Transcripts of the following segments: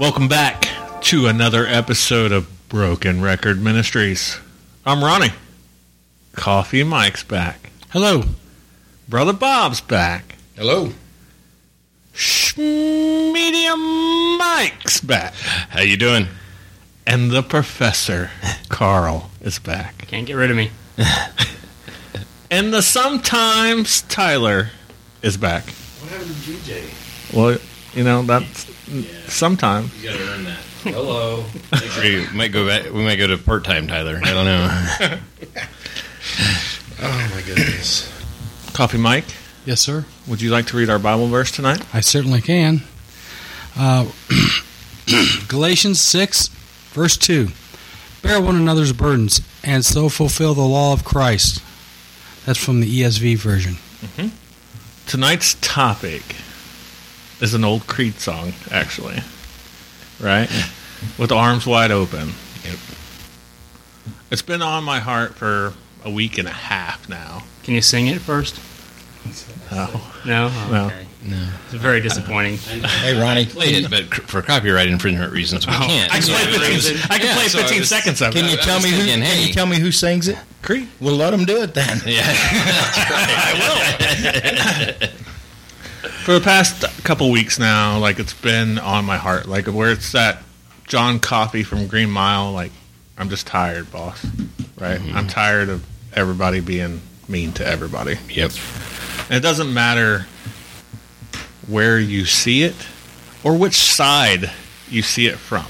Welcome back to another episode of Broken Record Ministries. I'm Ronnie. Coffee Mike's back. Hello. Brother Bob's back. Hello. Sh- Medium Mike's back. How you doing? And the Professor, Carl, is back. Can't get rid of me. And the sometimes Tyler is back. What happened to DJ? Well, you know, that's sometime. You gotta earn that. Hello. we might go back. We might go to part time Tyler. I don't know. Oh my goodness. Coffee Mike, Yes, sir. would you like to read our Bible verse tonight? I certainly can. Uh, Galatians 6, verse 2. Bear one another's burdens, and so fulfill the law of Christ. That's from the ESV version. Tonight's topic is an old Creed song, actually. Right? With arms wide open. Yep. It's been on my heart for a week and a half now. Can you sing it first? Oh, No. Oh, No. Okay. no. It's very disappointing. Hey Ronnie, Play it, but for copyright infringement reasons, we oh, can't. I can play 15, I can Yeah, play so 15 it's- seconds of can it. you tell me who? thinking, Can you tell me who sings it? Creed? We'll let them do it then. For the past couple weeks now, like it's been on my heart. Like where it's that John Coffey from Green Mile, like I'm just tired, boss. Right? Mm-hmm. I'm tired of everybody being mean to everybody. Yep. And it doesn't matter where you see it or which side you see it from.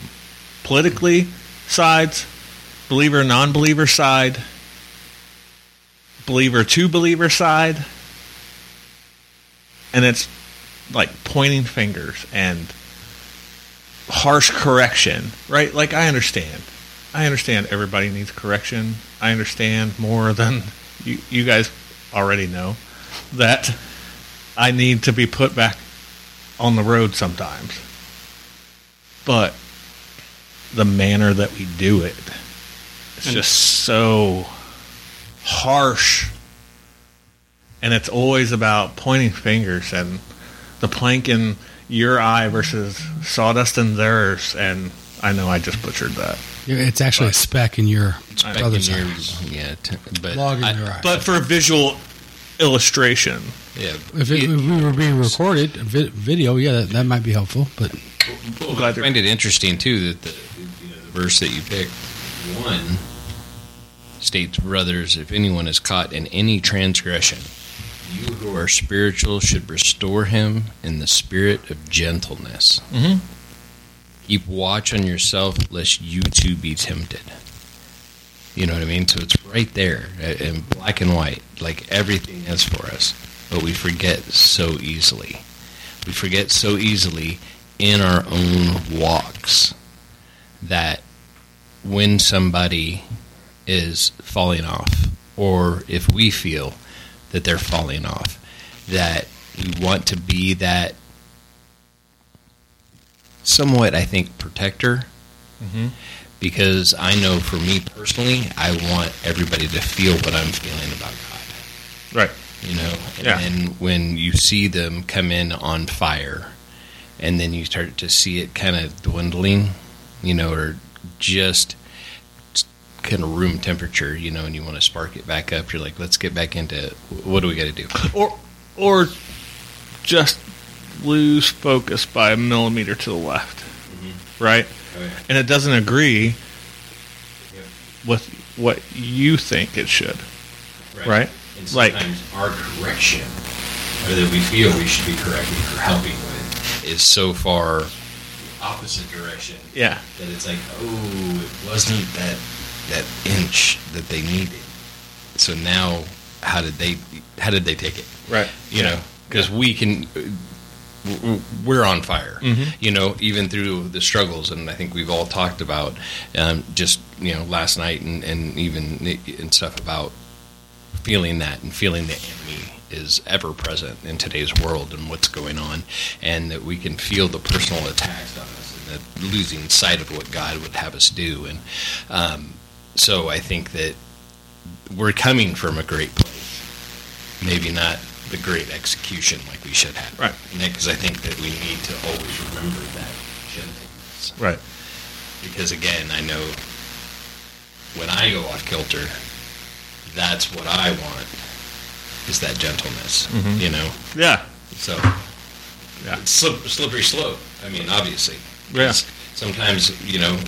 Politically, sides, believer, non believer side, believer to believer side. And it's like pointing fingers and harsh correction, right? Like, I understand. I understand everybody needs correction. I understand more than you, you guys already know that I need to be put back on the road sometimes. But the manner that we do it, it's And- just so harsh. And it's always about pointing fingers and the plank in your eye versus sawdust in theirs. And I know I just butchered that. It's actually a speck in your I- brother's Back in eye. yeah, t- but Log in I- your eye. But for a visual illustration, yeah, if, it, if we were being recorded, vi- video, yeah, that, that might be helpful. But I'm glad I find it interesting too that the, you know, the verse that you picked one states, "Brothers, if anyone is caught in any transgression, you who are spiritual should restore him in the spirit of gentleness. Mhm. Keep watch on yourself, lest you too be tempted." You know what I mean? So it's right there uh, in black and white, like everything is for us. But we forget so easily. We forget so easily in our own walks that when somebody is falling off, or if we feel that they're falling off, that we want to be that somewhat, I think, protector. Mhm. Because I know for me personally, I want everybody to feel what I'm feeling about God right. you know and Yeah. then when you see them come in on fire and then you start to see it kind of dwindling you know or just kind of room temperature you know and you want to spark it back up you're like let's get back into it. what do we got to do or or just lose focus by a millimeter to the left, mm-hmm. right? Oh, and it doesn't agree with what you think it should, right? right? And Like- our correction or that we feel we should be correcting or helping with is so far the opposite direction Yeah, that it's like, oh, it wasn't that that inch that they needed. So now, how did they how did they take it? right. You know, because we can. We're on fire, Mhm. you know, even through the struggles, and I think we've all talked about um, just you know last night and, and even and stuff about feeling that and feeling the enemy is ever present in today's world and what's going on, and that we can feel the personal attacks on us and losing sight of what God would have us do. And um, so I think that we're coming from a great place, maybe not the great execution like we should have. Right. Because I think that we need to always remember that gentleness. Right. Because again, I know when I go off kilter, that's what I want is that gentleness. Mhm. You know, Yeah. so Yeah. it's slip, slippery slope. I mean, obviously. Yeah. Sometimes you know,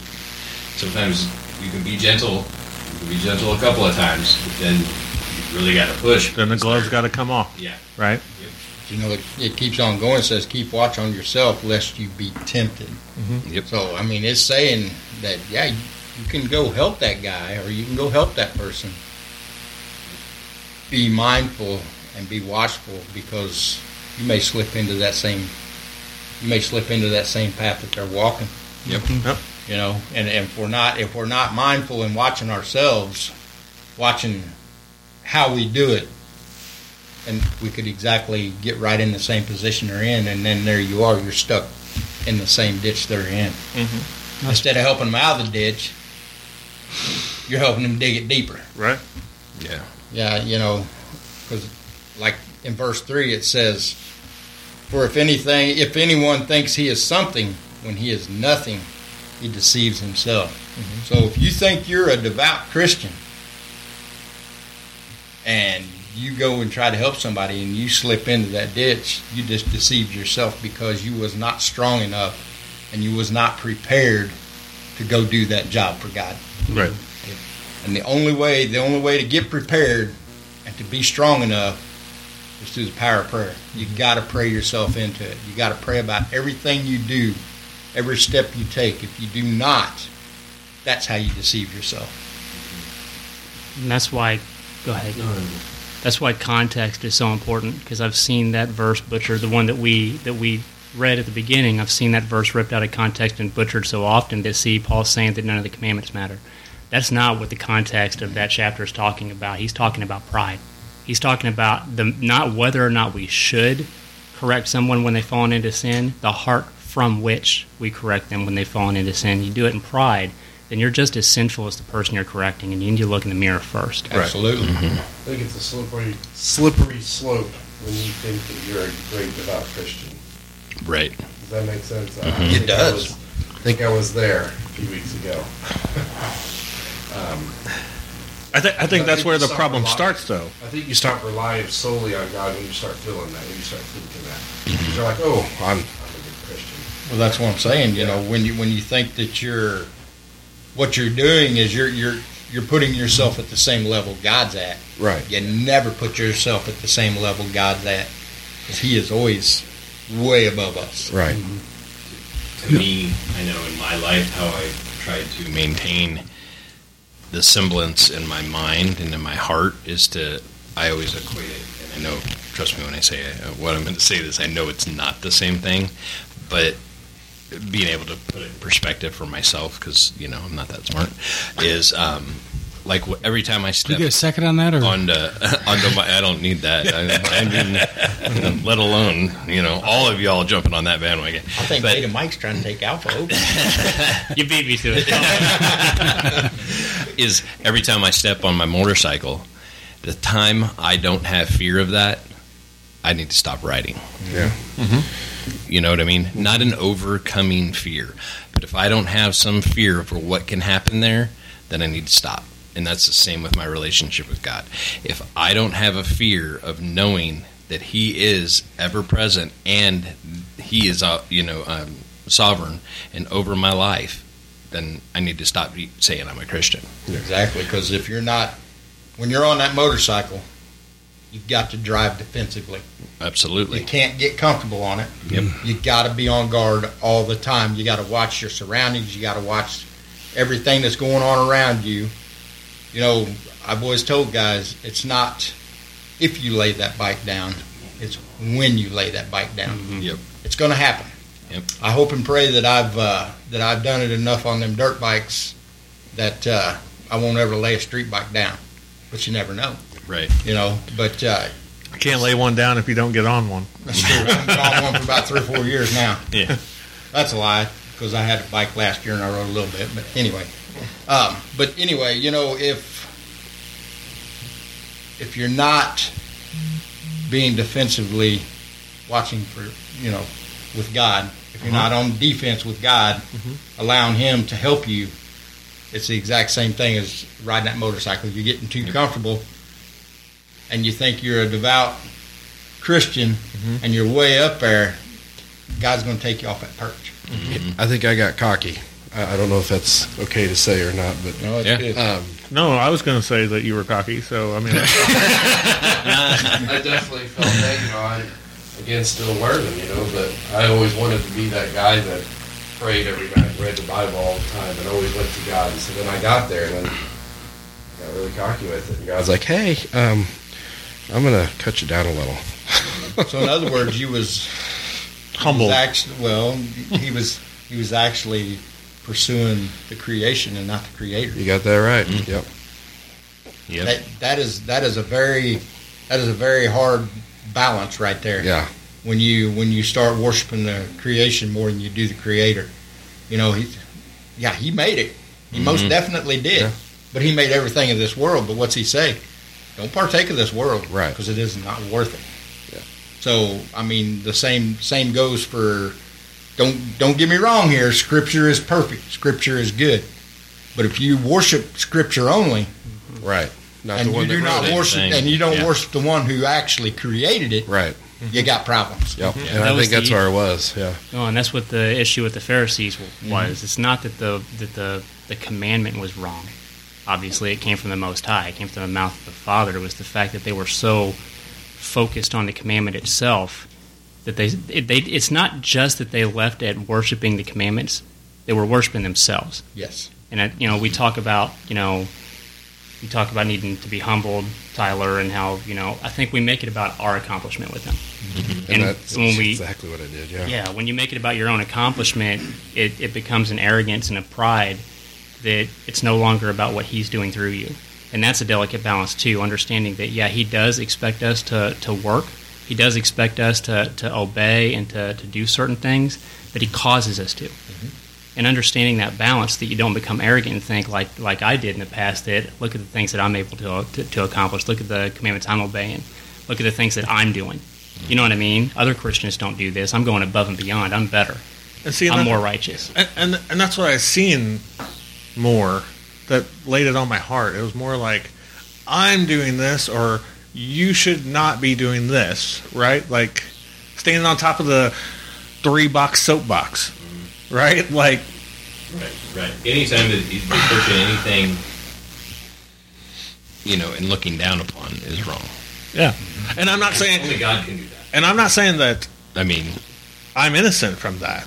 sometimes you can be gentle. You can be gentle a couple of times, but then you really got to push. Then the gloves got to come off. Yeah. Right. You know, it, it keeps on going. It says, keep watch on yourself lest you be tempted. Mm-hmm. Yep. So, I mean, it's saying that, yeah, you, you can go help that guy or you can go help that person. Be mindful and be watchful because you may slip into that same, you may slip into that same path that they're walking. Yep. Mm-hmm. Yep. You know, and, and if we're not, if we're not mindful and watching ourselves, watching how we do it, and we could exactly get right in the same position they're in, and then there you are, you're stuck in the same ditch they're in. Mm-hmm. Instead of helping them out of the ditch, you're helping them dig it deeper. Right. Yeah. Yeah, you know, because like in verse three it says, "For if anything, if anyone thinks he is something when he is nothing, he deceives himself." So if you think you're a devout Christian and you go and try to help somebody and you slip into that ditch, you just deceived yourself because you was not strong enough and you was not prepared to go do that job for God. Right. And the only way, the only way to get prepared and to be strong enough is through the power of prayer. You got to pray yourself into it. You got to pray about everything you do, every step you take. If you do not, that's how you deceive yourself. And that's why, go ahead. That's why context is so important because I've seen that verse butchered. The one that we that we read at the beginning, I've seen that verse ripped out of context and butchered so often to see Paul saying that none of the commandments matter. That's not what the context of that chapter is talking about. He's talking about pride. He's talking about the not whether or not we should correct someone when they've fallen into sin, the heart from which we correct them when they've fallen into sin. You do it in pride, then you're just as sinful as the person you're correcting, and you need to look in the mirror first. Absolutely. I think it's a slippery, slippery slope when you think that you're a great devout Christian. Right. Does that make sense? I Mhm. It does. I, was, I think I was there a few weeks ago. um, I, th- I think I that's think where the problem relying- starts, though. I think you stop relying solely on God when you start feeling that, when you start thinking that. You're like, oh, I'm, I'm a good Christian. Well, that's what I'm saying. You know, when you when you think that you're what you're doing is you're you're you're putting yourself at the same level God's at. Right. You never put yourself at the same level God's at, because He is always way above us. Right. to me, I know in my life how I tried to maintain the semblance in my mind and in my heart is to, I always equate it, and I know, trust me when I say it, uh, what I'm going to say this, I know it's not the same thing, but being able to put it in perspective for myself, because, you know, I'm not that smart, is um, like wh- every time I Did step you get a second on that, or onto onto my. I don't need that. I, I mean, let alone you know all of y'all jumping on that bandwagon. I think But- Beta Mike's trying to take Alpha over. You beat me to it. is every time I step on my motorcycle, the time I don't have fear of that, I need to stop writing. Yeah. You know what I mean? Not an overcoming fear, but if I don't have some fear for what can happen there, then I need to stop. And that's the same with my relationship with God. If I don't have a fear of knowing that He is ever present and He is, uh, you know, um, sovereign and over my life, then I need to stop saying I'm a Christian. exactly, because if you're not, when you're on that motorcycle, you've got to drive defensively. Absolutely. You can't get comfortable on it. Yep. You got to be on guard all the time. You got to watch your surroundings. You got to watch everything that's going on around you. You know, I've always told guys it's not if you lay that bike down, it's when you lay that bike down. Yep. It's going to happen. Yep. I hope and pray that I've uh, that I've done it enough on them dirt bikes that uh, I won't ever lay a street bike down. But you never know, Right. you know. But uh, You can't lay one down if you don't get on one. that's true. I've been on one for about three or four years now. Yeah. That's a lie because I had a bike last year and I rode a little bit. But anyway, um, but anyway, you know, if if you're not being defensively watching for, you know, with God, if you're not on defense with God, allowing Him to help you, it's the exact same thing as riding that motorcycle. You're getting too comfortable, and you think you're a devout Christian, and you're way up there. God's going to take you off that perch. I think I got cocky. I, I don't know if that's okay to say or not, but No, it's Yeah. good. um, No, I was going to say that you were cocky. So I mean, I definitely felt that, you know, I again still learning, you know, but I always wanted to be that guy that prayed every night, read the Bible all the time, and always went to God. And so then I got there, and then I got really cocky with it. And God's like, "Hey, um, I'm gonna cut you down a little." so, in other words, you was humble. was actually, well, he was he was actually pursuing the creation and not the creator. You got that right. Mm-hmm. Yep. Yep. That that is that is a very that is a very hard balance right there. Yeah. When you when you start worshiping the creation more than you do the creator, you know he, yeah, he made it. He most mm-hmm. definitely did. Yeah. But he made everything of this world. But what's he say? Don't partake of this world, Right. Because it is not worth it. Yeah. So I mean, the same same goes for. Don't don't get me wrong here. Scripture is perfect. Scripture is good. But if you worship Scripture only, mm-hmm. Right. Not and the you one do not wrote worship, thing. and you don't Yeah. worship the one who actually created it, Right. you got problems. Yep. Yeah, and that I think that's the- where it was. Yeah. No, and that's what the issue with the Pharisees w- mm-hmm. was. It's not that the that the the commandment was wrong. Obviously, it came from the Most High. It came from the mouth of the Father. It was the fact that they were so focused on the commandment itself that they it, they it's not just that they left at worshiping the commandments. They were worshiping themselves. Yes. And you know, we talk about you know, we talk about needing to be humbled, Tyler, and how you know I think we make it about our accomplishment with Him. Mm-hmm. And, And that's when we- exactly what I did. Yeah. Yeah, when you make it about your own accomplishment, it, it becomes an arrogance and a pride that it's no longer about what he's doing through you. And that's a delicate balance, too, understanding that, yeah, he does expect us to, to work, he does expect us to, to obey and to, to do certain things, but he causes us to. Mm-hmm. And understanding that balance, that you don't become arrogant and think, like, like I did in the past, that look at the things that I'm able to, to, to accomplish, look at the commandments I'm obeying, look at the things that I'm doing. Mm-hmm. You know what I mean? Other Christians don't do this. I'm going above and beyond. I'm better. and see, and I'm that- more righteous. and, and and that's what I've seen more that laid it on my heart. It was more like I'm doing this, or you should not be doing this, right? Like standing on top of the three box soapbox, mm-hmm. right? Like Right, right. Anytime that he's pushing anything, you know, and looking down upon is wrong. yeah, and I'm not saying, Only God can do that. and I'm not saying that I mean, I'm innocent from that,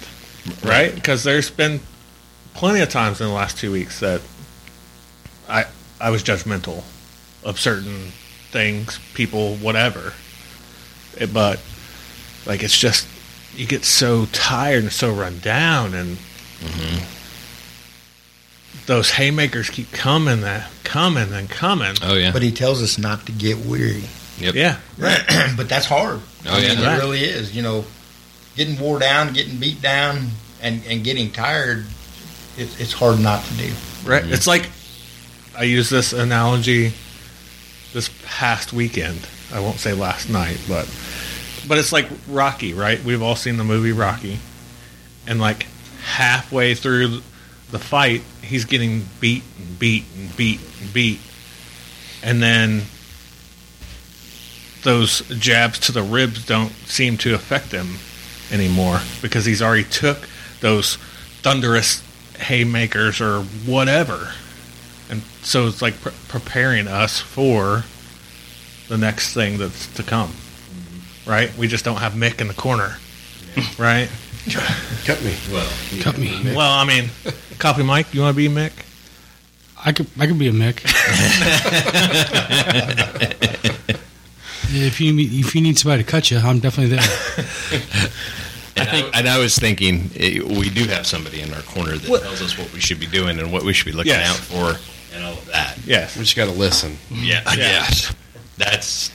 right? Because there's been plenty of times in the last two weeks that I I was judgmental of certain things, people, whatever. It- but like it's just you get so tired and so run down, and mm-hmm. those haymakers keep coming, that coming and coming. oh yeah, But he tells us not to get weary. Yep. Yeah, but that's hard. Oh, I yeah. mean, Right. it really is. You know, getting wore down, getting beat down, and, and getting tired, it's, it's hard not to do. Right. It's like I use this analogy this past weekend. I won't say last night, but but it's like Rocky, right? We've all seen the movie Rocky. And like halfway through the fight, he's getting beat and beat and beat and beat. And then those jabs to the ribs don't seem to affect him anymore because he's already took those thunderous haymakers or whatever. And so it's like pre- preparing us for the next thing that's to come. Right? We just don't have Mick in the corner. Right? Cut me. well, Cut me. Well, I mean, Coffee Mike, you want to be Mick? I could I could be a Mick. if you if you need somebody to cut you, I'm definitely there. I think, and I was thinking, eh, we do have somebody in our corner that What- tells us what we should be doing and what we should be looking Yes. out for, and all of that. Yeah, We just got to listen. Yeah, Yeah. yes, that's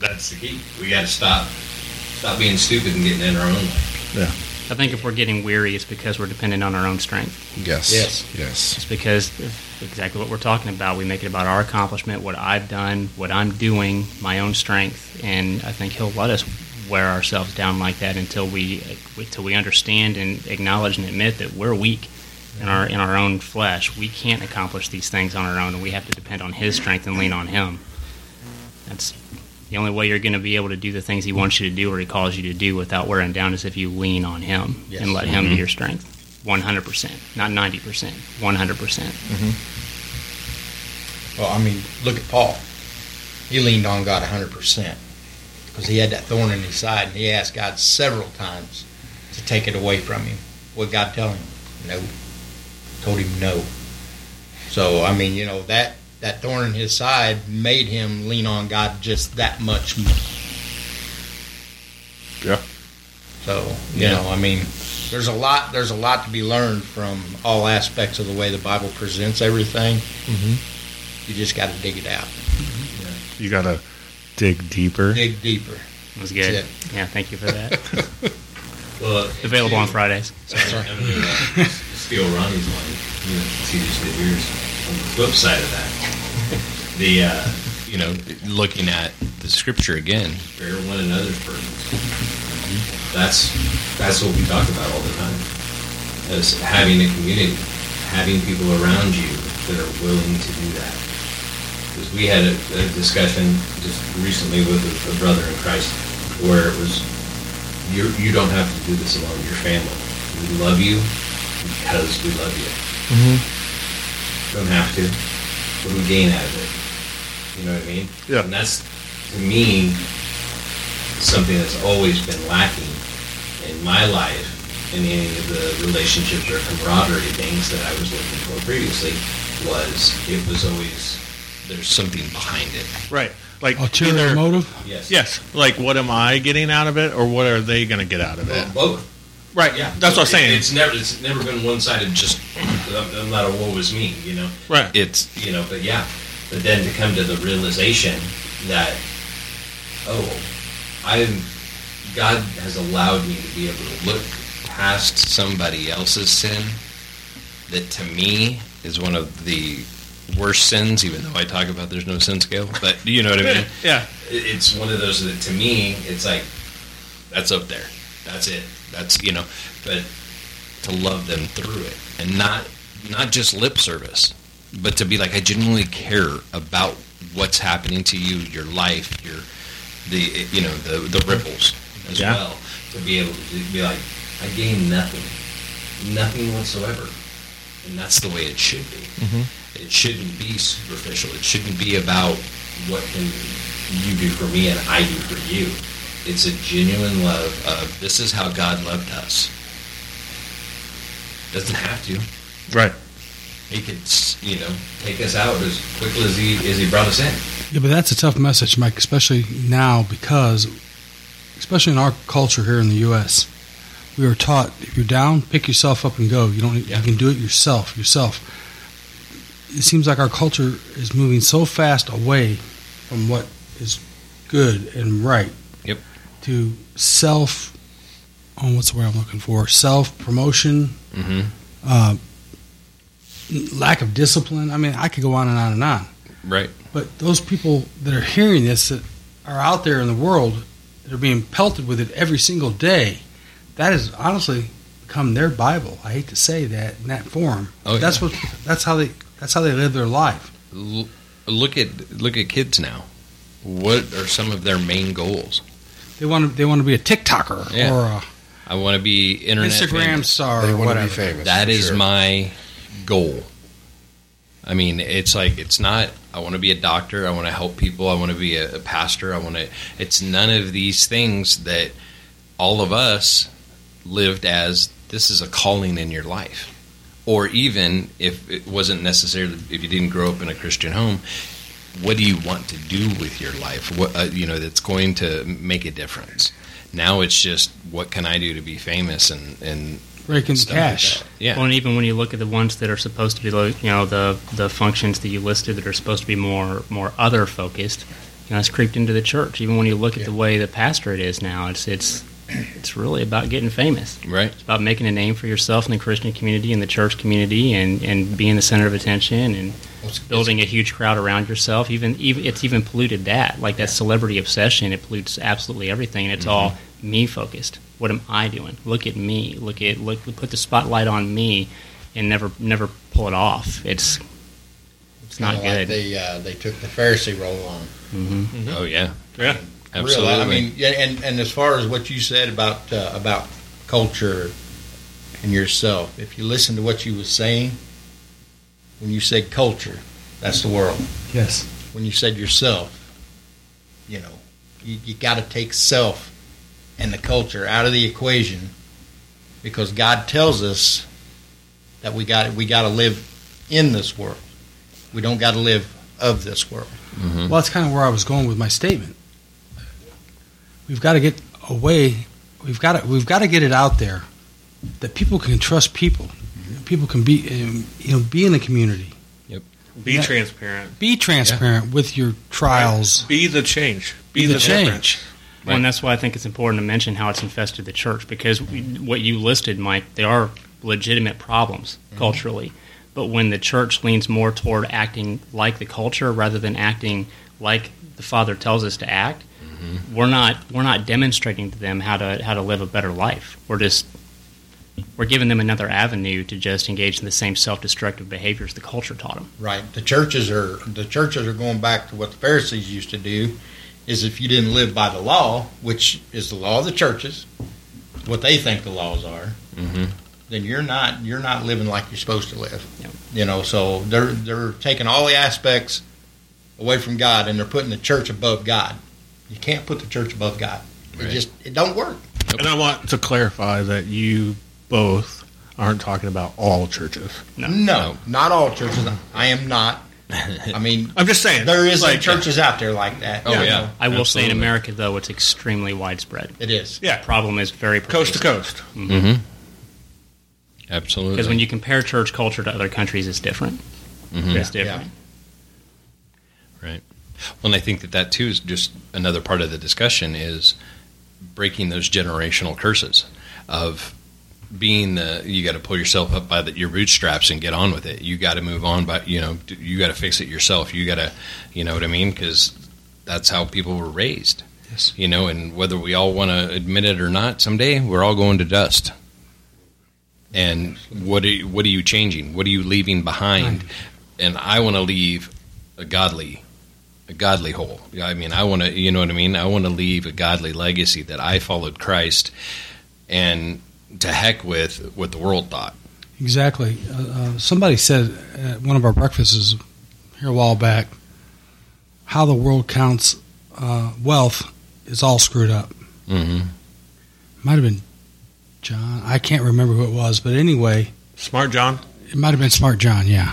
that's the key. We got to stop stop being stupid and getting in our own way. Yeah. I think if we're getting weary, it's because we're dependent on our own strength. Yes. Yes. Yes. It's because of exactly what we're talking about. We make it about our accomplishment, what I've done, what I'm doing, my own strength, and I think He'll let us wear ourselves down like that until we until we understand and acknowledge and admit that we're weak in our in our own flesh. We can't accomplish these things on our own, and we have to depend on His strength and lean on Him. That's the only way you're going to be able to do the things He wants you to do or He calls you to do without wearing down is if you lean on Him Yes. and let Him be mm-hmm. your strength. 100%, not 90%, 100%. Mm-hmm. Well, I mean, look at Paul. He leaned on God 100% because he had that thorn in his side, and he asked God several times to take it away from him. What God tell him? No. Told him no. So, I mean, you know, that, that thorn in his side made him lean on God just that much more. Yeah. So, you know, I mean, there's a lot there's a lot to be learned from all aspects of the way the Bible presents everything. Mm-hmm. You just got to dig it out. You got to dig deeper. Dig deeper. It was good. That's Yeah, thank you for that. Well, Available on Fridays. I'm uh, steal Ronnie's line. You know, see just did yours. On the flip side of that, the uh, You know, looking at the scripture again, bear one another's burdens. That's that's what we talk about all the time. As having a community, having people around you that are willing to do that. Because we had a, a discussion just recently with a, a brother in Christ where it was you you don't have to do this alone. Your family, we love you because we love you. You don't have to. What do we gain out of it? You know what I mean? Yeah. And that's to me something that's always been lacking in my life in any of the relationships or camaraderie things that I was looking for previously was it was always there's something behind it. Right. Like Ulterior either- motive? yes Yes. Like what am I getting out of it, or what are they going to get out of it? Well, both Right. yeah That's what I'm saying. it- it's never it's never been one sided just I'm, I'm not a woe is me you know right. It's you know but yeah but then to come to the realization that oh I'm God has allowed me to be able to look past somebody else's sin that to me is one of the worst sins, even though I talk about there's no sin scale. But you know what I mean? yeah. it's one of those that to me it's like That's up there. that's it That's you know, but to love them through it, and not not just lip service, but to be like I genuinely care about what's happening to you, your life, your the you know the the ripples as Yeah. well. to be able to be like I gain nothing nothing whatsoever And that's the way it should be. Mhm. It shouldn't be superficial. It shouldn't be about what can you do for me and I do for you It's a genuine love of this is how God loved us. Doesn't have to. Right. He could, you know, take us out as quickly as he as he brought us in Yeah, but that's a tough message, Mike, especially now because, especially in our culture here in the U.S., we are taught if you're down, pick yourself up and go. You don't. Yeah. You can do it yourself. Yourself. It seems like our culture is moving so fast away from what is good and right. Yep. To self. Oh, what's the word I'm looking for? Self promotion. Mm-hmm. Uh, lack of discipline. I mean, I could go on and on and on. right. But those people that are hearing this that are out there in the world that are being pelted with it every single day, that has honestly become their Bible. I hate to say that in that form. Oh, yeah. that's what that's how they that's how they live their life. L- look at look at kids now. What are some of their main goals? They want to they want to be a TikToker Yeah. or a I want to be internet Instagram famous. star They or want to be whatever. famous. That for is sure. my goal. I mean, it's like it's not. I want to be a doctor. I want to help people. I want to be a, a pastor. I want to. It's none of these things that all of us lived as. This is a calling in your life, or even if it wasn't necessarily if you didn't grow up in a Christian home. What do you want to do with your life? What uh, you know that's going to make a difference. Now it's just what can I do to be famous and and Raking the stuff like cash. Yeah. Well, and even when you look at the ones that are supposed to be, like, you know, the the functions that you listed that are supposed to be more more other focused, you know, it's creeped into the church. Even when you look at the way the pastorate is now, it's it's it's really about getting famous. Right. It's about making a name for yourself in the Christian community and the church community, and, and being the center of attention and building a huge crowd around yourself. Even even it's even polluted that like that celebrity obsession. It pollutes absolutely everything. And it's all me focused. What am I doing? Look at me. Look at look. Put the spotlight on me, and never never pull it off. It's it's not Kinda like good. they uh, they took the Pharisee role on. hmm Oh yeah. Yeah. Absolutely. Real, I mean, yeah, and and as far as what you said about uh, about culture and yourself, if you listen to what you was saying when you said culture, that's the world. Yes. When you said yourself, you know, you, you got to take self and the culture out of the equation because God tells us that we got we got to live in this world. We don't got to live of this world. Mhm. Well, that's kind of where I was going with my statement. We've got to get away. We've got to we've got to get it out there that people can trust people. People can be um, you know be in the community. Yep. Be Yeah. transparent. Be transparent with your trials. Be the change. Be, Be the, the difference. change. Well, and that's why I think it's important to mention how it's infested the church because we, what you listed, Mike, they are legitimate problems culturally. But when the church leans more toward acting like the culture rather than acting like the Father tells us to act, we're not we're not demonstrating to them how to how to live a better life. We're just we're giving them another avenue to just engage in the same self-destructive behaviors the culture taught them. Right. The churches are the churches are going back to what the Pharisees used to do. Is if you didn't live by the law, which is the law of the churches, what they think the laws are, Mhm. then you're not you're not living like you're supposed to live. Yep. You know, so they're they're taking all the aspects away from God and they're putting the church above God. You can't put the church above God. It Right. just it don't work. And I want to clarify that you both aren't talking about all churches. No. No, not all churches. I am not. I mean, I'm just saying there is like, churches out there like that. Oh, you yeah. I will say in America though it's extremely widespread. it is. Yeah, The problem is very coast to coast. Mm-hmm. Absolutely. Because when you compare church culture to other countries, it's different. Mhm. It's different. Right. Well, and I think that that too is just another part of the discussion is breaking those generational curses of being the you got to pull yourself up by the, your bootstraps and get on with it. You got to move on, but you know you got to fix it yourself. You got to, you know what I mean? Because that's how people were raised. Yes. You know, and whether we all want to admit it or not, someday we're all going to dust. And what are you, what are you changing? What are you leaving behind? And I want to leave a godly a godly whole. I mean, I want to, you know what I mean? I want to leave a godly legacy that I followed Christ and to heck with what the world thought. Exactly. Uh, uh, somebody said at one of our breakfasts here a while back how the world counts uh, wealth is all screwed up. Mm-hmm. Might have been John. I can't remember who it was, but anyway, Smart John. it might have been Smart John. Yeah.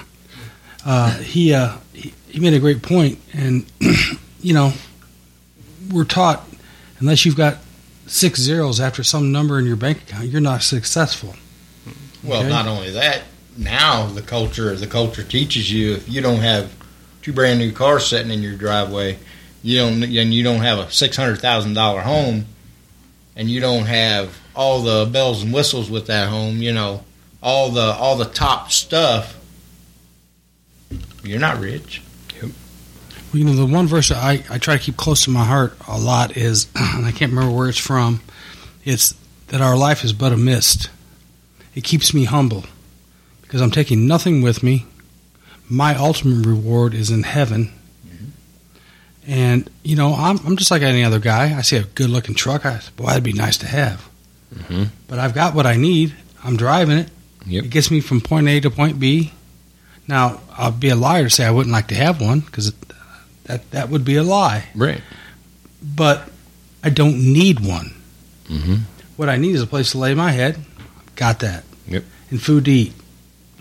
Uh, he, uh, he he made a great point, and you know, we're taught unless you've got six zeros after some number in your bank account, you're not successful. Well, Okay. not only that, now the culture the culture teaches you if you don't have two brand new cars sitting in your driveway, you don't and you don't have a six hundred thousand dollar home, and you don't have all the bells and whistles with that home, you know, all the all the top stuff. You're not rich. You know, the one verse I, I try to keep close to my heart a lot is, and I can't remember where it's from, it's that our life is but a mist. It keeps me humble because I'm taking nothing with me. My ultimate reward is in heaven. And, you know, I'm, I'm just like any other guy. I see a good looking truck. I boy, that'd be nice to have. Mm-hmm. But I've got what I need. I'm driving it. Yep. It gets me from point A to point B. Now, I'll be a liar to say I wouldn't like to have one because that, that would be a lie. Right. But I don't need one. Mm-hmm. What I need is a place to lay my head. Got that. Yep. And food to eat.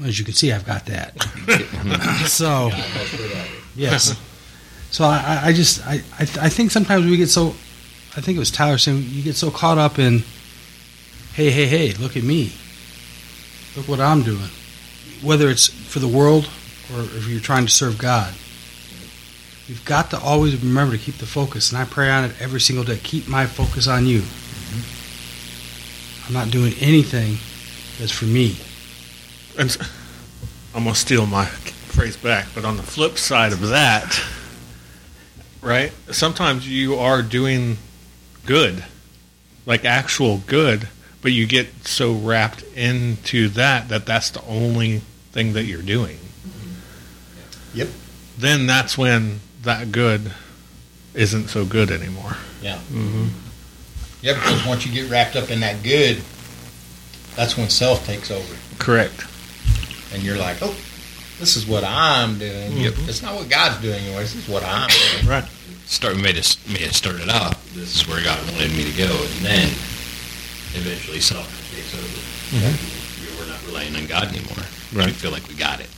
As you can see, I've got that. so, yes. So I, I- I just I, I I think sometimes we get so I think it was Tyler saying you get so caught up in hey hey hey look at me look what I'm doing whether it's for the world or if you're trying to serve God you've got to always remember to keep the focus and I pray on it every single day keep my focus on you I'm not doing anything that's for me. And s- I'm gonna steal my phrase back, but on the flip side of that, right? Sometimes you are doing good, like actual good, but you get so wrapped into that that that's the only thing that you're doing. Yep. Then that's when that good isn't so good anymore. Yeah. Mm-hmm. Yeah, because once you get wrapped up in that good, that's when self takes over. Correct. And you're like, oh, this is what I'm doing. Mm-hmm. It's not what God's doing anymore. This is what I'm doing. Right. Start made it made it started out. This is where God wanted me to go, and then eventually self takes over. We We're not relying on God anymore. Right. We Right. feel like we got it.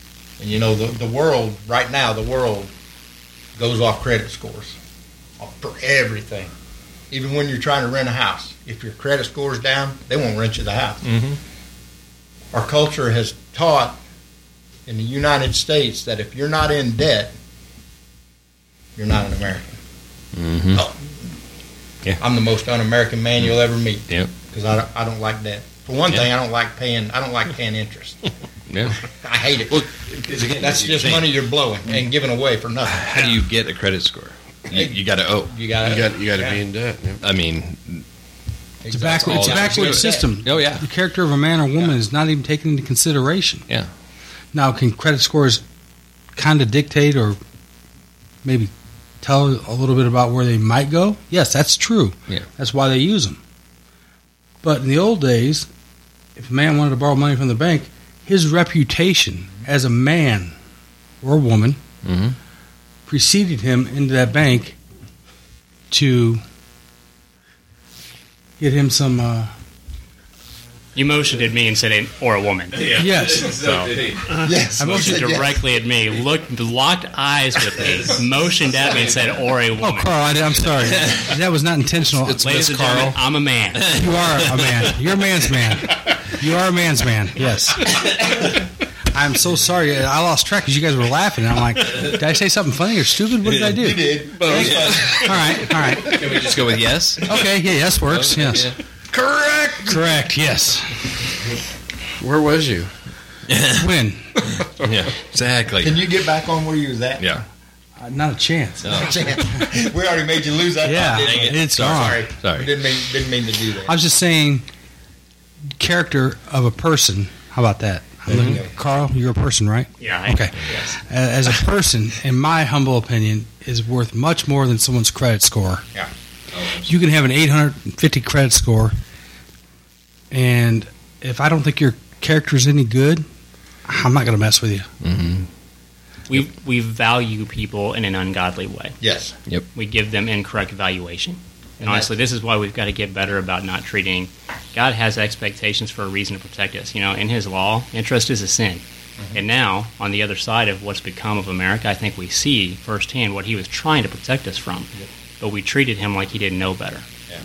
And you know, the, the world, right now, the world goes off credit scores for everything. Even when you're trying to rent a house, if your credit score's down, they won't rent you the house. Mm-hmm. Our culture has taught in the United States that if you're not in debt, you're not an American. Mm-hmm. Oh. Yeah. I'm the most un-American man you'll ever meet. Because I don't, I don't like debt. For one Yeah. thing, I don't like paying. I don't like paying interest. Yeah. I hate it. Well, 'cause again, That's just think, money you're blowing and giving away for nothing. How do you get a credit score? You, you got to owe. You got You got you got to be in debt. Yeah. I mean, It's a backward, it's a backward system. oh yeah, The character of a man or woman is not even taken into consideration. Yeah. Now, can credit scores kind of dictate or maybe tell a little bit about where they might go? Yes, that's true. Yeah. That's why they use them. But in the old days, if a man wanted to borrow money from the bank, his reputation as a man or woman Mhm. preceded him into that bank to get him some. Uh, You motioned at me and said, "An- "Or a woman." yes, So Yes. I motioned Yes. directly at me, looked, locked eyes with me, motioned at me, and said, "Or a oh, woman. Oh. Carl, I, am sorry. That was not intentional. It's Ladies Miss and Carl. I'm a man. You are a man. You're a man's man. You are a man's man. Yes. I'm so sorry. I lost track because you guys were laughing. And I'm like, did I say something funny or stupid? What did I do? You did. All right. All right. Can we just go with yes? Okay. Yeah. Yes works. Yes. Yeah. Correct. Correct. Yes. Where was you? when? Yeah. Exactly. Can you get back on where you was at? Yeah. Uh, not a chance. Oh, we already made you lose that. Yeah. thought, didn't we? It's Sorry. gone. Sorry. We didn't mean didn't mean to do that. I was just saying, character of a person. How about that? I'm looking at- Carl, you're a person, right? Yeah. I, Okay. Yes. As a person, in my humble opinion, is worth much more than someone's credit score. Yeah. You can have an 850 credit score, and if I don't think your character is any good, I'm not going to mess with you. hmm We we value people in an ungodly way. Yes. Yep. We give them incorrect valuation. And And honestly, this is why we've got to get better about not treating. God has expectations for a reason to protect us. You know, in His law, interest is a sin. And now, on the other side of what's become of America, I think we see firsthand what He was trying to protect us from. But we treated Him like He didn't know better. Yeah.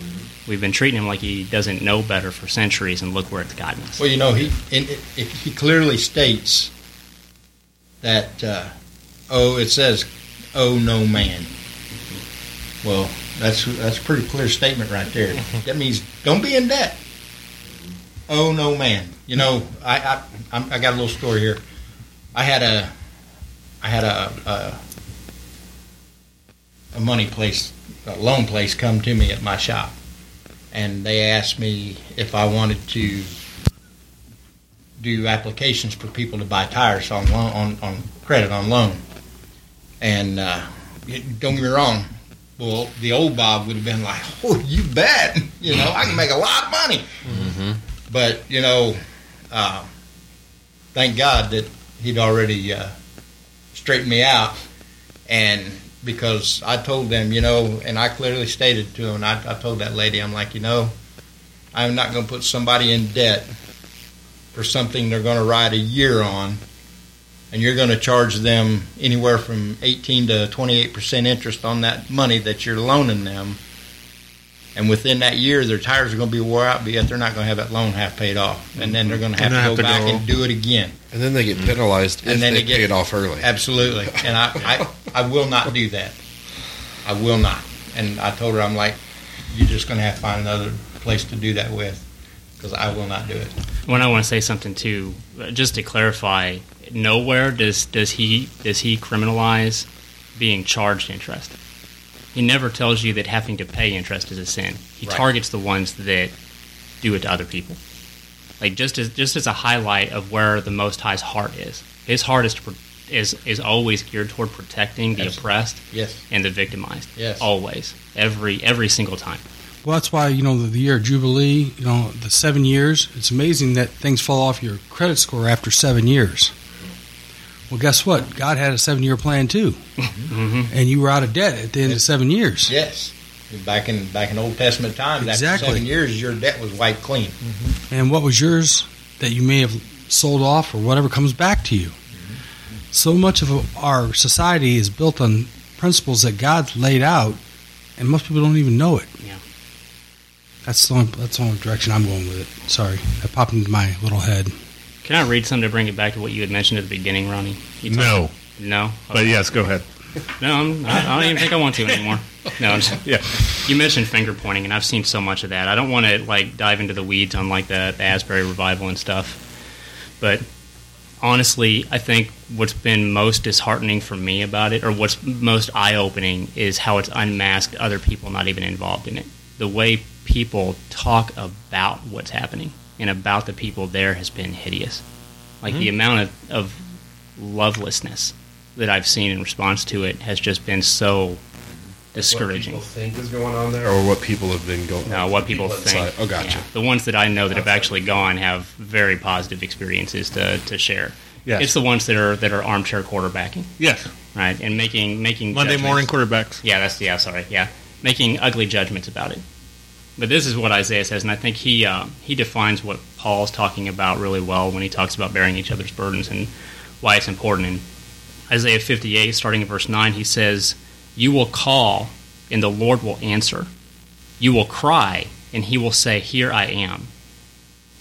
We've been treating Him like He doesn't know better for centuries, and look where it's gotten us. Well, you know, he in, it, it, he clearly states that uh, oh, it says, "Oh, no man." Well, that's that's a pretty clear statement right there. That means don't be in debt. Oh, no man. You know, I I, I'm, got a little story here. I had a I had a a, a money place, loan place, come to me at my shop, and they asked me if I wanted to do applications for people to buy tires on loan, on, on credit on loan. And uh, don't get me wrong, well, the old Bob would have been like, "Oh, you bet! You know, I can make a lot of money." hmm But you know, uh, thank God that he'd already uh, straightened me out, and because I told them, you know, and I clearly stated to them, I, I told that lady, I'm like, you know, I'm not going to put somebody in debt for something they're going to ride a year on, and you're going to charge them anywhere from 18 to 28 percent interest on that money that you're loaning them. And within that year, their tires are going to be wore out, but yet they're not going to have that loan half paid off, and then they're going to have And to go to back go- and do it again. And then they get penalized And if then they, they get- pay it off early. Absolutely. And I, I, I will not do that. I will not. And I told her, I'm like, you're just going to have to find another place to do that with. because I will not do it. When I want to say something too, uh, just to clarify, nowhere does does he does he criminalize being charged interest. He never tells you that having to pay interest is a sin. He Right. targets the ones that do it to other people. Like just as just as a highlight of where the Most High's heart is. His heart is to, is is always geared toward protecting the Absolutely. oppressed Yes. and the victimized. Yes. always, every every single time. Well, that's why you know the, the year of jubilee. You know the seven years. It's amazing that things fall off your credit score after seven years. Well, guess what? God had a seven-year plan too, hmm and you were out of debt at the end of seven years. Yes. Back in back in Old Testament times, Exactly. after seven years, your debt was wiped clean. Mm-hmm. And what was yours that you may have sold off or whatever comes back to you. Mm-hmm. So much of our society is built on principles that God laid out, and most people don't even know it. Yeah. That's the only, that's the only direction I'm going with it. Sorry, that popped into my little head. Can I read something to bring it back to what you had mentioned at the beginning, Ronnie? You talked- No, No? but yes, go ahead. No, I'm, I I don't even think I want to anymore. No, I'm just- Yeah. you mentioned finger pointing, and I've seen so much of that. I don't want to like dive into the weeds on like the, the Asbury revival and stuff, but honestly, I think what's been most disheartening for me about it, or what's most eye opening, is how it's unmasked other people not even involved in it. The way people talk about what's happening and about the people there has been hideous. Like the mm-hmm. amount of, of lovelessness that I've seen in response to it has just been so discouraging. What people think is going on there, or what people have been going. No, what people think. inside. Oh, gotcha. Yeah. The ones that I know that have actually gone have very positive experiences to, to share. Yes. It's the ones that are that are armchair quarterbacking, Yes. right? And making making Monday judgments. morning quarterbacks. Yeah, that's yeah. Sorry, yeah, making ugly judgments about it. But this is what Isaiah says, and I think he uh, he defines what Paul's talking about really well when he talks about bearing each other's burdens and why it's important. In Isaiah 58, starting in verse 9, he says, "You will call, and the Lord will answer. You will cry, and He will say, Here I am.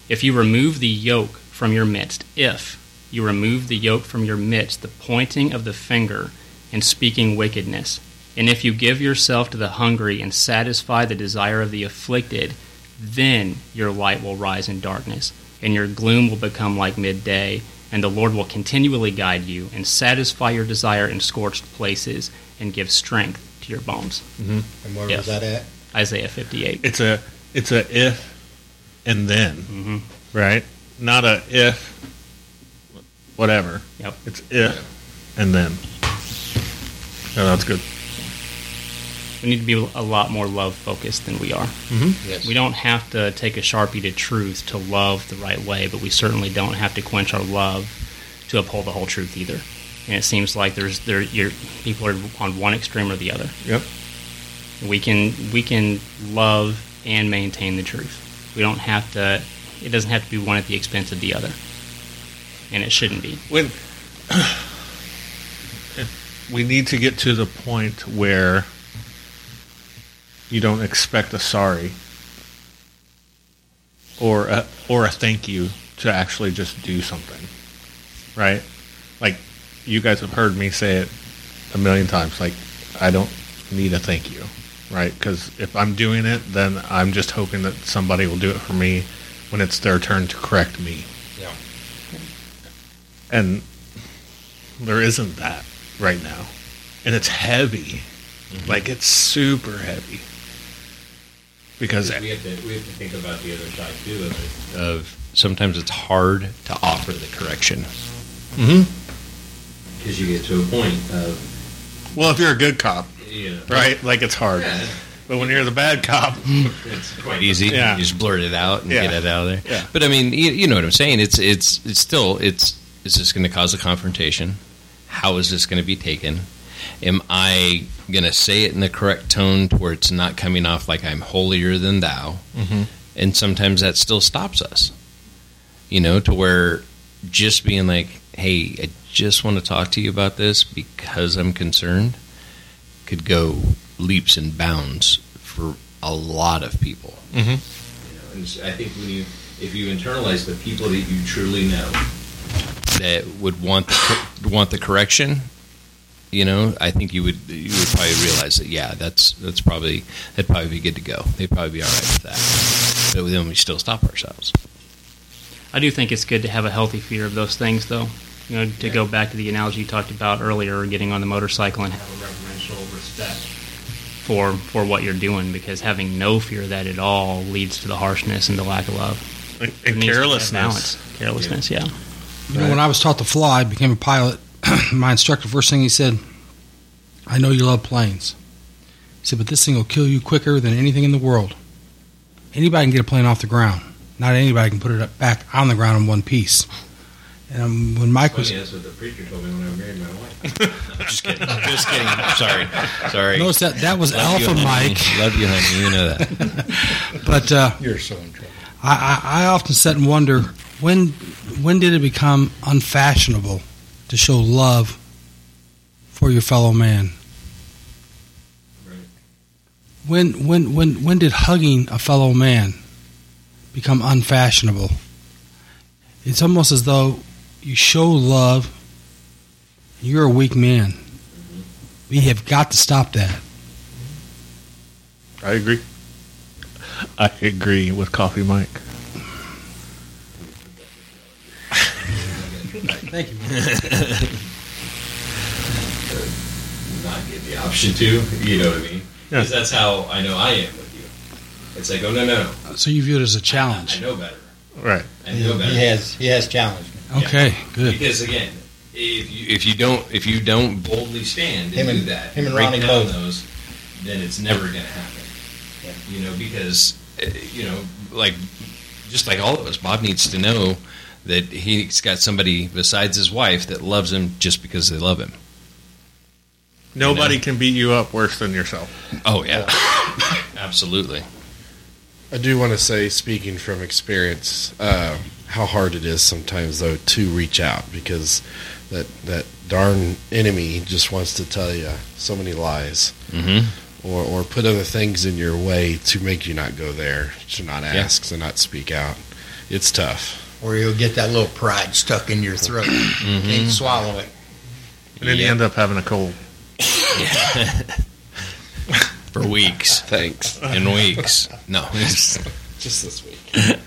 If you remove the yoke from your midst, if you remove the yoke from your midst, the pointing of the finger and speaking wickedness, and if you give yourself to the hungry and satisfy the desire of the afflicted, then your light will rise in darkness, and your gloom will become like midday, and the Lord will continually guide you and satisfy your desire in scorched places and give strength to your bones. And where Yes. was that at? Isaiah 58. It's a it's a if and then, hmm right? Not a if whatever. Yep. It's if and then. Yeah, that's good. We need to be a lot more love focused than we are. Mm-hmm. Yes. We don't have to take a sharpie to truth to love the right way, but we certainly don't have to quench our love to uphold the whole truth either. And it seems like there's there you're, people are on one extreme or the other. Yep. We can we can love and maintain the truth. We don't have to. It doesn't have to be one at the expense of the other, and it shouldn't be. When we need to get to the point where you don't expect a sorry or a, or a thank you to actually just do something, right? Like you guys have heard me say it a million times. Like I don't need a thank you, right? Because if I'm doing it, then I'm just hoping that somebody will do it for me when it's their turn to correct me. Yeah. And there isn't that right now. And it's heavy. Mm-hmm. Like it's super heavy. Because we have to we have to think about the other side too of it. Of sometimes it's hard to offer the correction. Mm-hmm. because you get to a point of well, if you're a good cop, know, right? Like it's hard. Yeah. But when you're the bad cop, it's quite easy. Yeah. You just blurt it out and Yeah. get it out of there. Yeah. But I mean, you, you know what I'm saying? It's it's it's still it's is this going to cause a confrontation? How is this going to be taken? Am I going to say it in the correct tone to where it's not coming off like I'm holier than thou? Mhm. And sometimes that still stops us. You know, to where just being like, "Hey, I just want to talk to you about this because I'm concerned," could go leaps and bounds for a lot of people. Mhm. You know, and I think when you if you internalize the people that you truly know, that would want the want the correction, you know, I think you would you would probably realize that yeah, that's that's probably that'd probably be good to go. They'd probably be all right with that. But then we still stop ourselves. I do think it's good to have a healthy fear of those things, though. You know, to go back to the analogy you talked about earlier, getting on the motorcycle and have a reverential respect for for what you're doing, because having no fear of that at all leads to the harshness and the lack of love. And, There and needs to be that carelessness. balance. Carelessness, yeah. You know, when I was taught to fly, I became a pilot, my instructor, first thing he said, I know you love planes. He said, but this thing will kill you quicker than anything in the world. Anybody can get a plane off the ground. Not anybody can put it up back on the ground in one piece. And um, when Mike was, Funny, that's what the preacher told me when I married my wife. Just kidding. Just kidding. Sorry. Sorry. notice that that was Love Alpha honey. Mike, Love you, honey. You know that. but uh, You're so in trouble. I, I, I often sit and wonder when when did it become unfashionable to show love for your fellow man? When when when when did hugging a fellow man become unfashionable? It's almost as though you show love. You're a weak man. We have got to stop that. I agree. I agree with Coffee Mike. Thank you. Not get the option to, you know what I mean? Yeah. Because that's how I know I am with you. It's like, oh no, no, no. So you view it as a challenge. I know better. Right. I He, know better. he has he has challenged me. Okay, good. Because again, if you if you don't if you don't boldly stand and Him and- do that, him and break Ronnie down both. those, then it's never going to happen. Yeah. You know, because uh, you know, like just like all of us, Bob needs to know that he's got somebody besides his wife that loves him just because they love him. Nobody know. can beat you up worse than yourself. Oh yeah, absolutely. I do want to say, speaking from experience, uh, how hard it is sometimes though to reach out because that that darn enemy just wants to tell you so many lies Mm-hmm. or or put other things in your way to make you not go there, to not Yeah. ask, to not speak out. It's tough. Or you'll get that little pride stuck in your throat. Mm-hmm. Can't swallow it. And then you end up having a cold. For weeks Thanks. In weeks. No, it's, Just this week.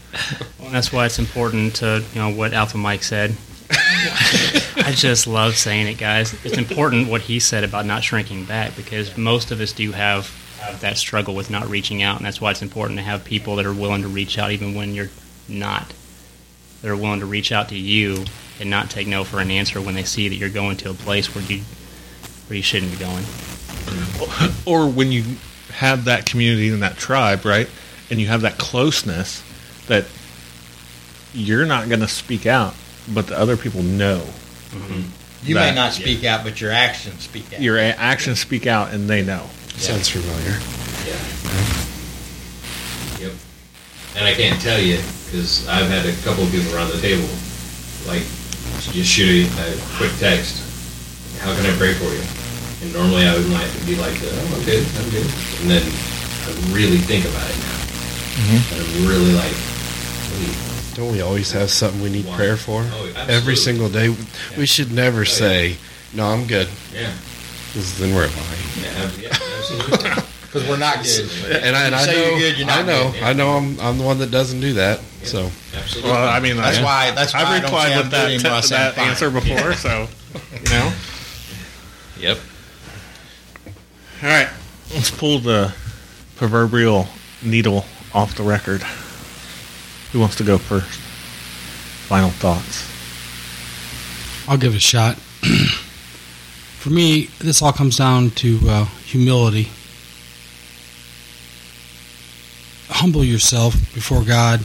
Well, that's why it's important to, you know, what Alpha Mike said. I just love saying it, guys. It's important what he said about not shrinking back because most of us do have, have that struggle with not reaching out, and that's why it's important to have people that are willing to reach out even when you're not. That are willing to reach out to you and not take no for an answer when they see that you're going to a place where you where you shouldn't be going. Or when you have that community and that tribe, right? And you have that closeness that you're not going to speak out, but the other people know. You That- may not speak out, but your actions speak out. Your actions speak out and they know. Sounds familiar. Yep. And I can't tell you because I've had a couple of people around the table, like just shoot a, a quick text. How can I pray for you? And normally I would like to be like, oh, I'm good, I'm good. And then I really think about it now. Mm-hmm. And I'm really like, wait, Don't we always have something we need Why? prayer for? Oh, Every single day. We should never oh, yeah. say, "No, I'm good," yeah, because then we're lying. yeah, yeah absolutely. Because we're not good. And I, and You I say know, you're good, you're I know, good, yeah. I know, I'm, I'm the one that doesn't do that. So absolutely. Well, I mean, That's I, why. That's why I I've don't replied say I'm with that, anymore. I say I'm that answer before, so, you know. yep. All right, let's pull the proverbial needle off the record. Who wants to go first? Final thoughts. I'll give it a shot. For me, this all comes down to uh, humility. Humble yourself before God.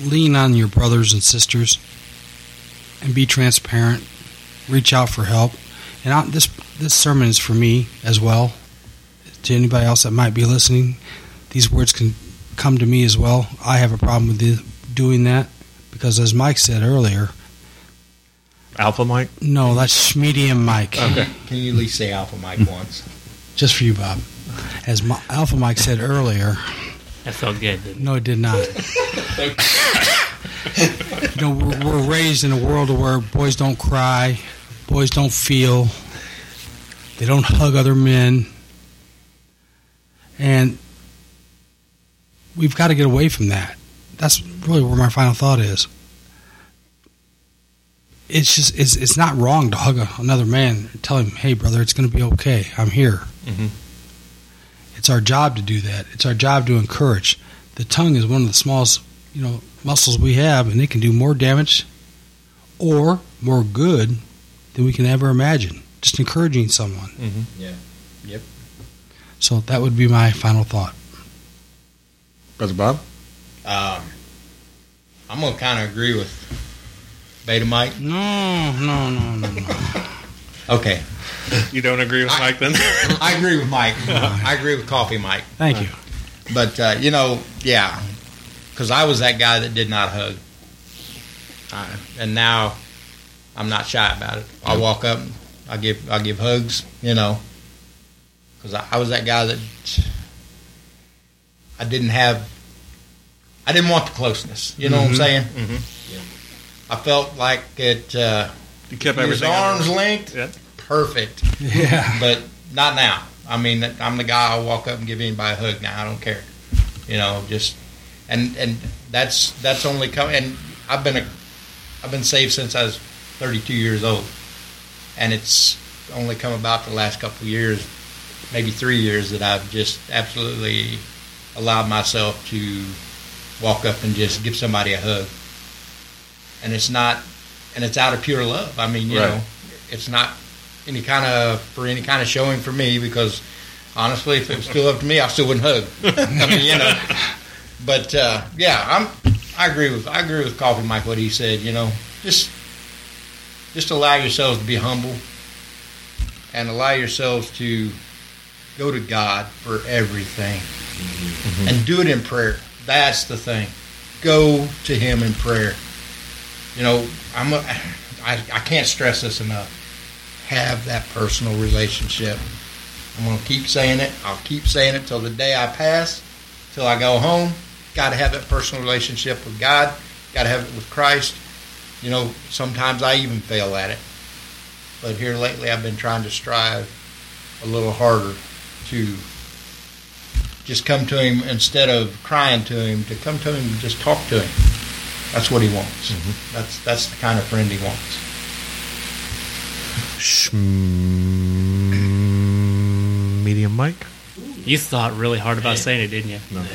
Lean on your brothers and sisters, and be transparent. Reach out for help. And I, this this sermon is for me as well. To anybody else that might be listening, these words can come to me as well. I have a problem with the, doing that because, as Mike said earlier, Alpha Mike? no, that's medium Mike. Okay. Can you at least say Alpha Mike once? Just for you, Bob. As Mi- Alpha Mike said earlier, That felt good, didn't it? no, it did not. you know, we're, we're raised in a world where boys don't cry, boys don't feel, They don't hug other men. And we've got to get away from that. That's really where my final thought is. It's just it's it's not wrong to hug a, another man and tell him, "Hey, brother, it's going to be okay. I'm here." Mhm. It's our job to do that. It's our job to encourage. The tongue is one of the smallest, you know, muscles we have, and it can do more damage or more good than we can ever imagine. Just encouraging someone. Mm-hmm. So that would be my final thought. Brother Bob? Um, I'm gonna kind of agree with Beta Mike. No, no, no, no, no. Okay, You don't agree with I- Mike then? I agree with Mike. I agree with Coffee Mike. Thank you. But uh, you know, yeah, because I was that guy that did not hug, uh, and now I'm not shy about it. I walk up, I give I give hugs, you know, because I, I was that guy that I didn't have. I didn't want the closeness. You know what I'm saying? Mhm. I felt like it. Uh, You kept his everything arms under- length, Yeah. perfect Yeah. but not now. I mean, I'm the guy. I'll walk up and give anybody a hug now. I don't care. You know, just and and that's that's only come. And I've been a I've been saved since I was 32 years old, and it's only come about the last couple of years, maybe three years, that I've just absolutely allowed myself to walk up and just give somebody a hug. And it's not, and it's out of pure love. I mean, you Right. know, it's not any kind of for any kind of showing for me because honestly, if it was still up to me, I still wouldn't hug. I mean, you know. But uh, yeah, I'm. I agree with I agree with Coffee Mike what he said. You know, just just allow yourselves to be humble and allow yourselves to go to God for everything and do it in prayer. That's the thing. Go to Him in prayer. You know, I'm. A, I I can't stress this enough. Have that personal relationship. I'm going to keep saying it. I'll keep saying it till the day I pass, till I go home. Got to have that personal relationship with God. Got to have it with Christ. You know, sometimes I even fail at it. But here lately, I've been trying to strive a little harder to just come to Him instead of crying to Him, to come to Him and just talk to Him. That's what He wants. That's that's the kind of friend He wants. Medium Mike? You thought really hard about saying it, didn't you? No.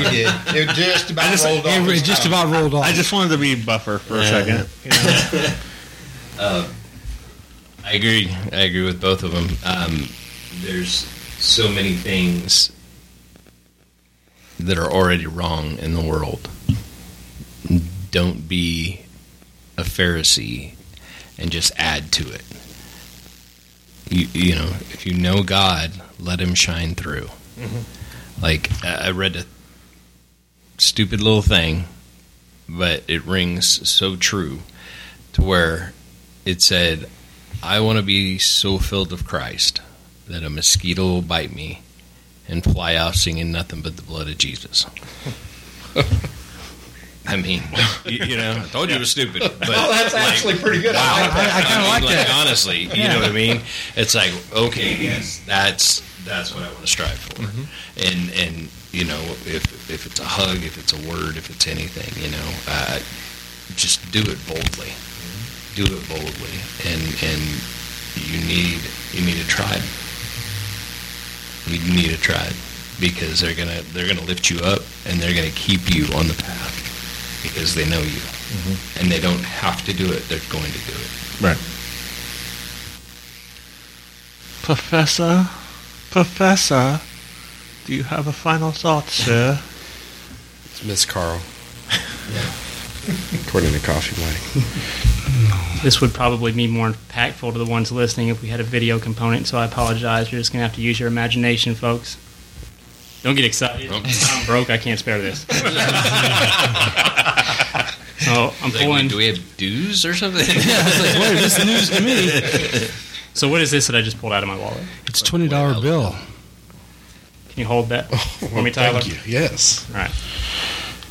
He did. It just about just- rolled off. It just about rolled off. I just wanted to be buffer for a second. You know? I agree. I agree with both of them. Um, there's so many things that are already wrong in the world. Don't be a Pharisee and just add to it. You, you know, if you know God, let Him shine through. Mm-hmm. Like I I read a stupid little thing, but it rings so true to where it said, I want to be so filled with Christ that a mosquito will bite me and fly out singing nothing but the blood of Jesus. I mean, you, you know, I told you it was stupid. But Oh, that's like, actually pretty good. Wow, I like that. I kinda mean, like that. Honestly, you know what I mean? It's like, okay, yes, that's that's what I want to strive for. And and you know, if if it's a hug, if it's a word, if it's anything, you know, uh, just do it boldly. Do it boldly, and and you need you need a tribe. You need a tribe because they're gonna they're gonna lift you up and they're gonna keep you on the path because they know you mm-hmm. and they don't have to do it; they're going to do it. Right. Professor, Professor, do you have a final thought, sir? It's Miss Carl. yeah. According to Coffee Mike. This would probably be more impactful to the ones listening if we had a video component, so I apologize. You're just going to have to use your imagination, folks. Don't get excited. I'm broke. I can't spare this. so I'm Like, pulling. do we have dues or something? Wait, this is news to me. So what is this that I just pulled out of my wallet? It's a twenty dollar bill. Can you hold that oh, for me, Tyler? Thank you. Yes. All right.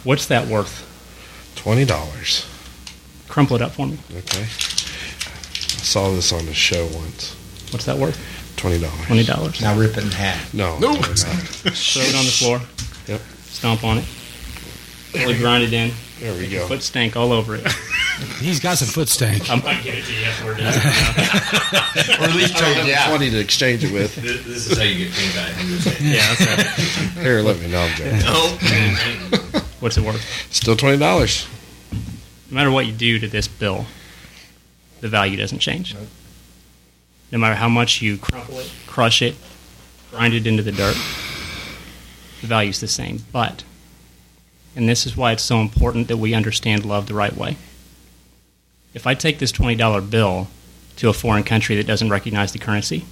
What's that worth? Twenty dollars. Crumple it up for me. Okay. I saw this on a show once. What's that worth? Twenty dollars. Twenty dollars. Now rip it in half. No. Nope. no, no. Throw it on the floor. Yep. Stomp on it. Really grind it in. There we go. Foot stank all over it. He's got some foot stank. I might give it to you after we're done. Or at least trade it out. Twenty to exchange it with. This, this is how you get payback. I'm just saying. yeah, that's right. Here, let me know. I'm joking. What's it worth? Still twenty dollars. No matter what you do to this bill, the value doesn't change. No matter how much you crumple it, crush it, grind it into the dirt, the value's the same. But, and this is why it's so important that we understand love the right way. If I take this $20 bill to a foreign country that doesn't recognize the currency,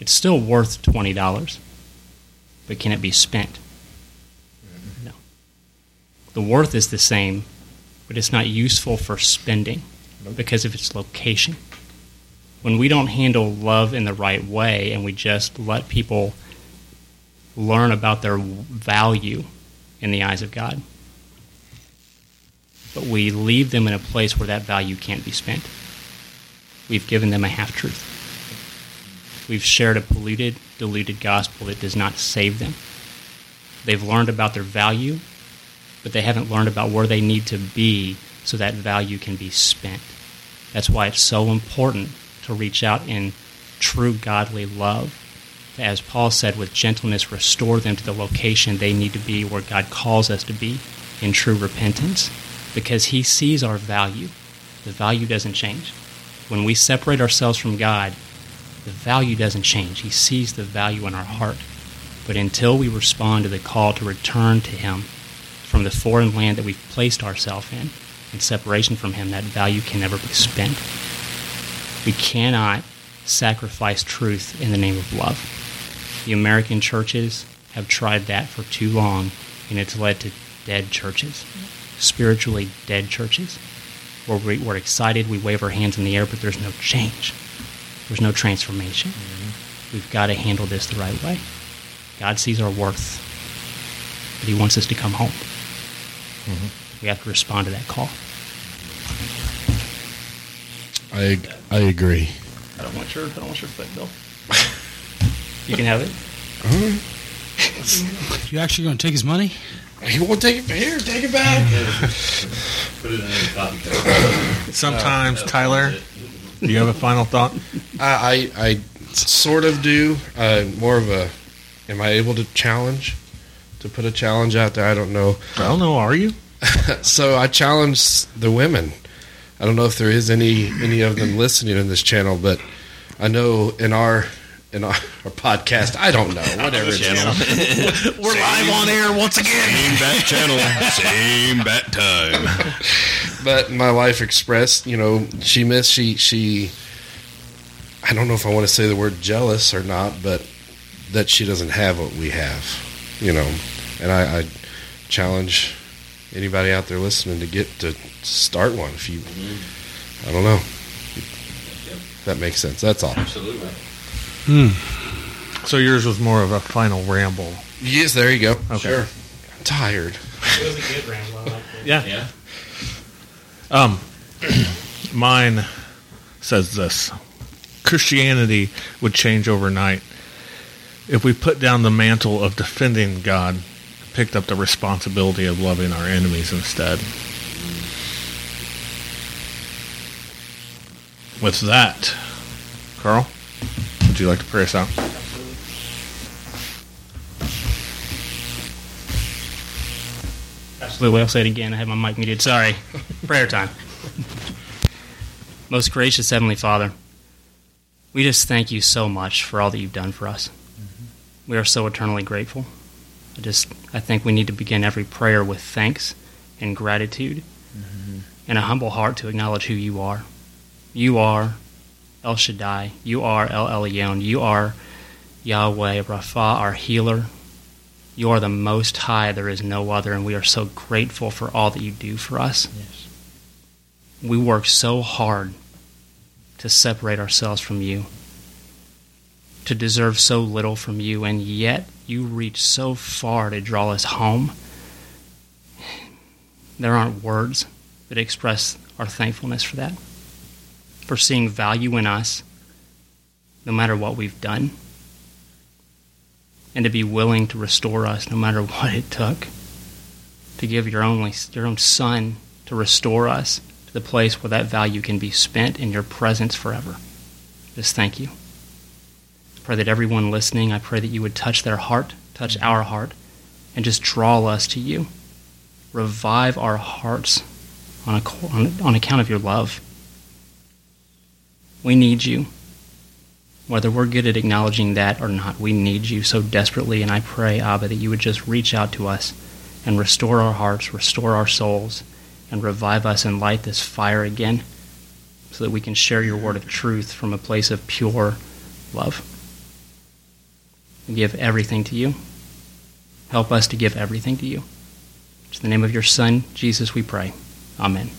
it's still worth $20. But can it be spent? No. The worth is the same, but it's not useful for spending because of its location. When we don't handle love in the right way and we just let people learn about their value in the eyes of God, but we leave them in a place where that value can't be spent, we've given them a half truth. We've shared a polluted, diluted gospel that does not save them. They've learned about their value, but they haven't learned about where they need to be so that value can be spent. That's why it's so important to reach out in true godly love. As Paul said, with gentleness, restore them to the location they need to be where God calls us to be in true repentance because He sees our value. The value doesn't change. When we separate ourselves from God, the value doesn't change. He sees the value in our heart. But until we respond to the call to return to Him from the foreign land that we've placed ourselves in, in separation from Him, that value can never be spent. We cannot sacrifice truth in the name of love. The American churches have tried that for too long, and it's led to dead churches, spiritually dead churches, where we, we're excited, we wave our hands in the air, but there's no change. There's no transformation. Mm-hmm. We've got to handle this the right way. God sees our worth, but He wants us to come home. Mm-hmm. We have to respond to that call. I I agree. I don't want your, I don't want your foot, Bill. you can have it. You actually going to take his money? He won't take it here. Take it back. Put it in the coffee. Sometimes, Tyler, do you have a final thought? I, I I sort of do. Uh, more of a. Am I able to challenge? To put a challenge out there, I don't know. I don't know. Are you? So I challenge the women. I don't know if there is any any of them listening in this channel, but I know in our in our, our podcast, I don't know whatever channel. We're live on air once again. Same bat channel, same bat time. but my wife expressed, you know, she missed she she. I don't know if I want to say the word jealous or not, but that she doesn't have what we have, you know, and I, I challenge anybody out there listening to get to start one if you. I don't know. That makes sense. That's all. Absolutely. So yours was more of a final ramble. Yes, there you go. Okay. Sure. I'm tired. It was a good ramble. I liked it. Yeah. Yeah. Um, mine says this: Christianity would change overnight if we put down the mantle of defending God, and picked up the responsibility of loving our enemies instead. With that, Carl, would you like to pray us out? Absolutely. I'll say it again. I had my mic muted. Sorry. Prayer time. Most gracious Heavenly Father, we just thank you so much for all that you've done for us. Mm-hmm. We are so eternally grateful. I just, I think we need to begin every prayer with thanks and gratitude mm-hmm. and a humble heart to acknowledge who you are. You are El Shaddai. You are El Elyon. You are Yahweh, Rapha, our healer. You are the most high, there is no other, and we are so grateful for all that you do for us. Yes. We work so hard to separate ourselves from you, to deserve so little from you, and yet you reach so far to draw us home. There aren't words that express our thankfulness for that, for seeing value in us, no matter what we've done, and to be willing to restore us no matter what it took, to give your only your own Son to restore us to the place where that value can be spent in your presence forever. Just thank you. I pray that everyone listening, I pray that you would touch their heart, touch our heart, and just draw us to you. Revive our hearts on, a, on, on account of your love. We need you. Whether we're good at acknowledging that or not, we need you so desperately. And I pray, Abba, that you would just reach out to us and restore our hearts, restore our souls, and revive us and light this fire again so that we can share your word of truth from a place of pure love. We give everything to you. Help us to give everything to you. In the name of your Son, Jesus, we pray. Amen.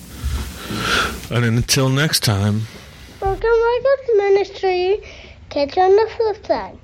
And until next time. Welcome, Michael's Ministry. Catch on the flip side.